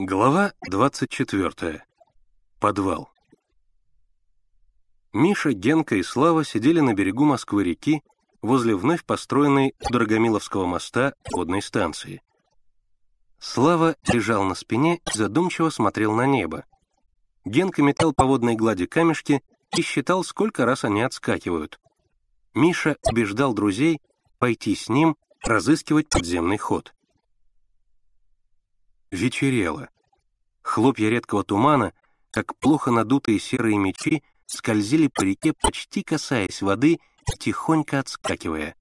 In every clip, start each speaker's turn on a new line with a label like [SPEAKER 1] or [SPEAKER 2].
[SPEAKER 1] Глава 24. Подвал. Миша, Генка и Слава сидели на берегу Москвы-реки возле вновь построенной у Дорогомиловского моста водной станции. Слава лежал на спине и задумчиво смотрел на небо. Генка метал по водной глади камешки и считал, сколько раз они отскакивают. Миша убеждал друзей пойти с ним разыскивать подземный ход. Вечерело. Хлопья редкого тумана, как плохо надутые серые мечи, скользили по реке, почти касаясь воды тихонько отскакивая.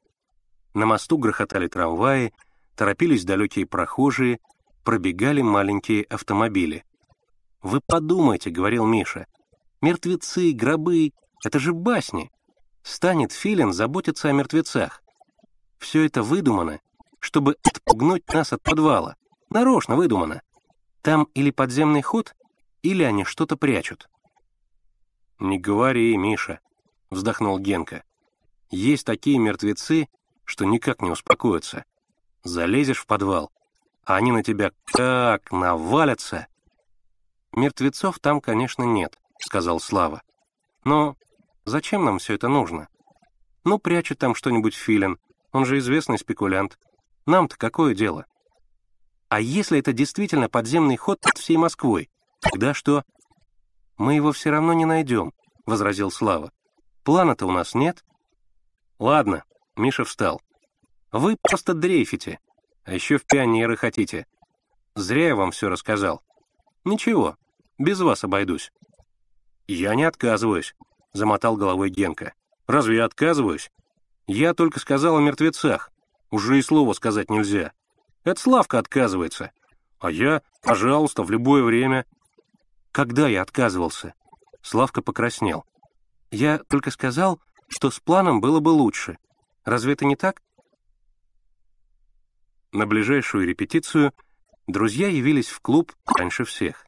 [SPEAKER 1] На мосту грохотали трамваи, торопились далекие прохожие, пробегали маленькие автомобили. «Вы подумайте», — говорил Миша, — «мертвецы, гробы — это же басни. Станет Филин заботиться о мертвецах. Все это выдумано, чтобы отпугнуть нас от подвала. Нарочно выдумано. Там или подземный ход, или они что-то прячут. «Не говори, Миша», — вздохнул Генка. «Есть такие мертвецы, что никак не успокоятся. Залезешь в подвал, а они на тебя как навалятся». «Мертвецов там, конечно, нет», — сказал Слава. «Но зачем нам все это нужно? Ну, прячет там что-нибудь Филин, он же известный спекулянт. Нам-то какое дело?» А если это действительно подземный ход под всей Москвой, тогда что? Мы его все равно не найдем, — возразил Слава. Плана-то у нас нет. Ладно, Миша встал. Вы просто дрейфите, а еще в пионеры хотите. Зря я вам все рассказал. Ничего, без вас обойдусь. Я не отказываюсь, — замотал головой Генка. Разве я отказываюсь? Я только сказал о мертвецах. Уже и слова сказать нельзя. Это Славка отказывается. А я, пожалуйста, в любое время. Когда я отказывался? Славка покраснел. Я только сказал, что с планом было бы лучше. Разве это не так? На ближайшую репетицию друзья явились в клуб раньше всех.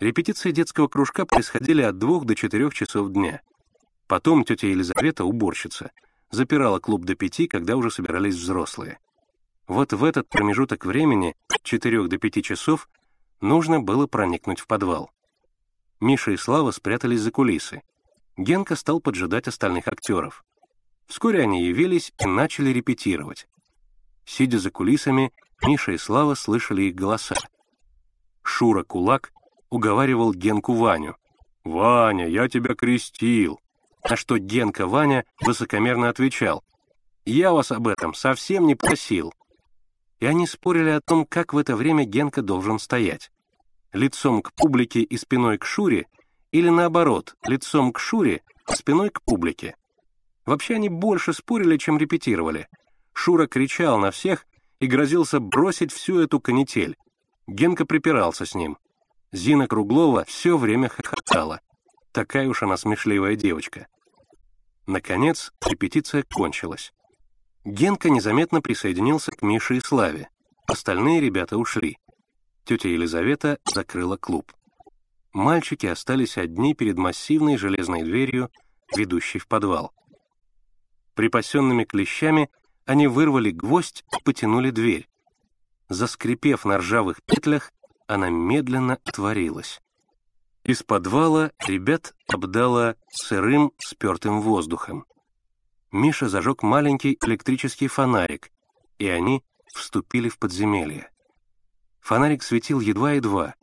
[SPEAKER 1] Репетиции детского кружка происходили от двух до четырех часов дня. Потом тетя Елизавета, уборщица, запирала клуб до пяти, когда уже собирались взрослые. Вот в этот промежуток времени, от 4 до 5 часов, нужно было проникнуть в подвал. Миша и Слава спрятались за кулисы. Генка стал поджидать остальных актеров. Вскоре они явились и начали репетировать. Сидя за кулисами, Миша и Слава слышали их голоса. Шура Кулак уговаривал Генку Ваню. «Ваня, я тебя крестил!» На что Генка Ваня высокомерно отвечал. «Я вас об этом совсем не просил и они спорили о том, как в это время Генка должен стоять. Лицом к публике и спиной к Шуре, или наоборот, лицом к Шуре, спиной к публике. Вообще они больше спорили, чем репетировали. Шура кричал на всех и грозился бросить всю эту канитель. Генка припирался с ним. Зина Круглова все время хохотала. Такая уж она смешливая девочка. Наконец, репетиция кончилась. Генка незаметно присоединился к Мише и Славе. Остальные ребята ушли. Тетя Елизавета закрыла клуб. Мальчики остались одни перед массивной железной дверью, ведущей в подвал. Припасенными клещами они вырвали гвоздь и потянули дверь. Заскрипев на ржавых петлях, она медленно отворилась. Из подвала ребят обдало сырым, спертым воздухом. Миша зажег маленький электрический фонарик, и они вступили в подземелье. Фонарик светил едва-едва.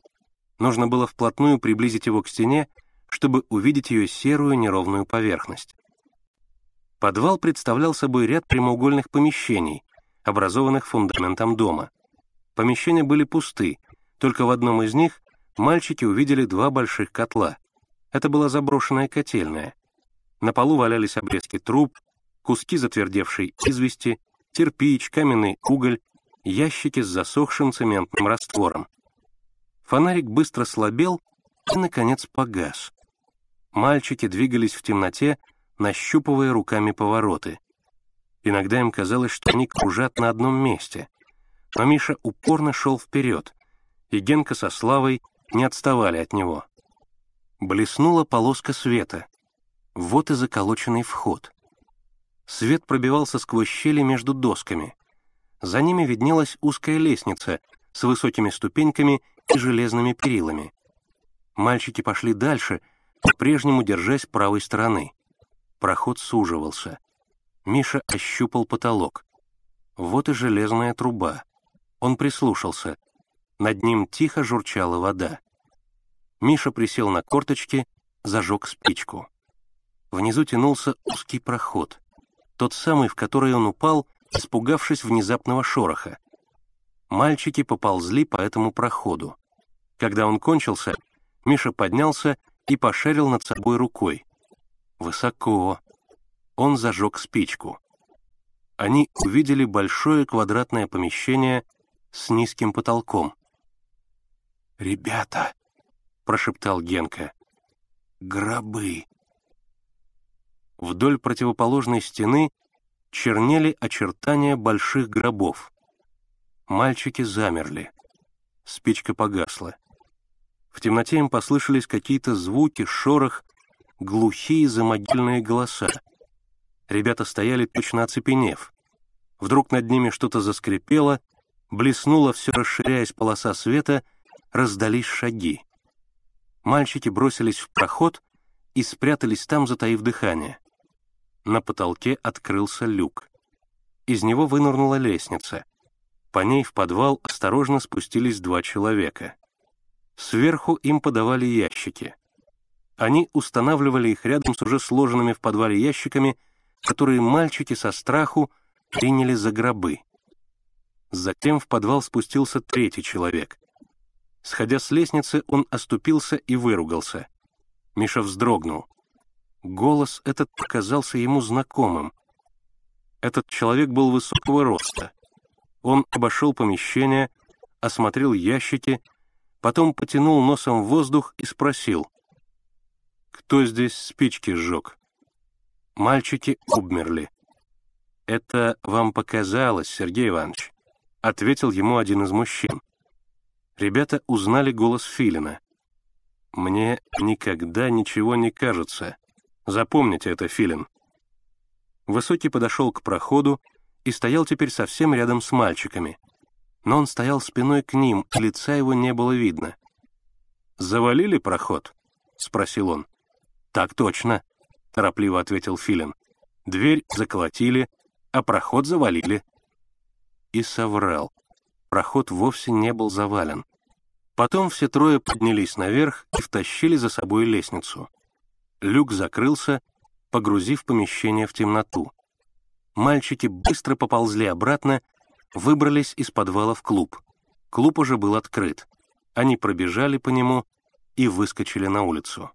[SPEAKER 1] Нужно было вплотную приблизить его к стене, чтобы увидеть ее серую неровную поверхность. Подвал представлял собой ряд прямоугольных помещений, образованных фундаментом дома. Помещения были пусты, только в одном из них мальчики увидели два больших котла. Это была заброшенная котельная. На полу валялись обрезки труб, куски затвердевшей извести, кирпич, каменный уголь, ящики с засохшим цементным раствором. Фонарик быстро слабел и, наконец, погас. Мальчики двигались в темноте, нащупывая руками повороты. Иногда им казалось, что они кружат на одном месте. Но Миша упорно шел вперед, и Генка со Славой не отставали от него. Блеснула полоска света. Вот и заколоченный вход. Свет пробивался сквозь щели между досками. За ними виднелась узкая лестница с высокими ступеньками и железными перилами. Мальчики пошли дальше, по-прежнему держась правой стороны. Проход суживался. Миша ощупал потолок. Вот и железная труба. Он прислушался. Над ним тихо журчала вода. Миша присел на корточки, зажег спичку. Внизу тянулся узкий проход. Тот самый, в который он упал, испугавшись внезапного шороха. Мальчики поползли по этому проходу. Когда он кончился, Миша поднялся и пошарил над собой рукой. Высоко. Он зажег спичку. Они увидели большое квадратное помещение с низким потолком. «Ребята!» — прошептал Генка. «Гробы!» Вдоль противоположной стены чернели очертания больших гробов. Мальчики замерли. Спичка погасла. В темноте им послышались какие-то звуки, шорох, глухие замогильные голоса. Ребята стояли, точно оцепенев. Вдруг над ними что-то заскрипело, блеснула все расширяясь полоса света, раздались шаги. Мальчики бросились в проход и спрятались там, затаив дыхание. На потолке открылся люк. Из него вынырнула лестница. По ней в подвал осторожно спустились два человека. Сверху им подавали ящики. Они устанавливали их рядом с уже сложенными в подвале ящиками, которые мальчики со страху приняли за гробы. Затем в подвал спустился третий человек. Сходя с лестницы, он оступился и выругался. Миша вздрогнул. Голос этот показался ему знакомым. Этот человек был высокого роста. Он обошел помещение, осмотрел ящики, потом потянул носом в воздух и спросил. «Кто здесь спички сжег?» Мальчики обмерли. «Это вам показалось, Сергей Иванович», — ответил ему один из мужчин. Ребята узнали голос Филина. «Мне никогда ничего не кажется. Запомните это, Филин». Высокий подошел к проходу и стоял теперь совсем рядом с мальчиками. Но он стоял спиной к ним, и лица его не было видно. «Завалили проход?» — спросил он. «Так точно», — торопливо ответил Филин. «Дверь заколотили, а проход завалили». И соврал. Проход вовсе не был завален. Потом все трое поднялись наверх и втащили за собой лестницу. Люк закрылся, погрузив помещение в темноту. Мальчики быстро поползли обратно, выбрались из подвала в клуб. Клуб уже был открыт. Они пробежали по нему и выскочили на улицу.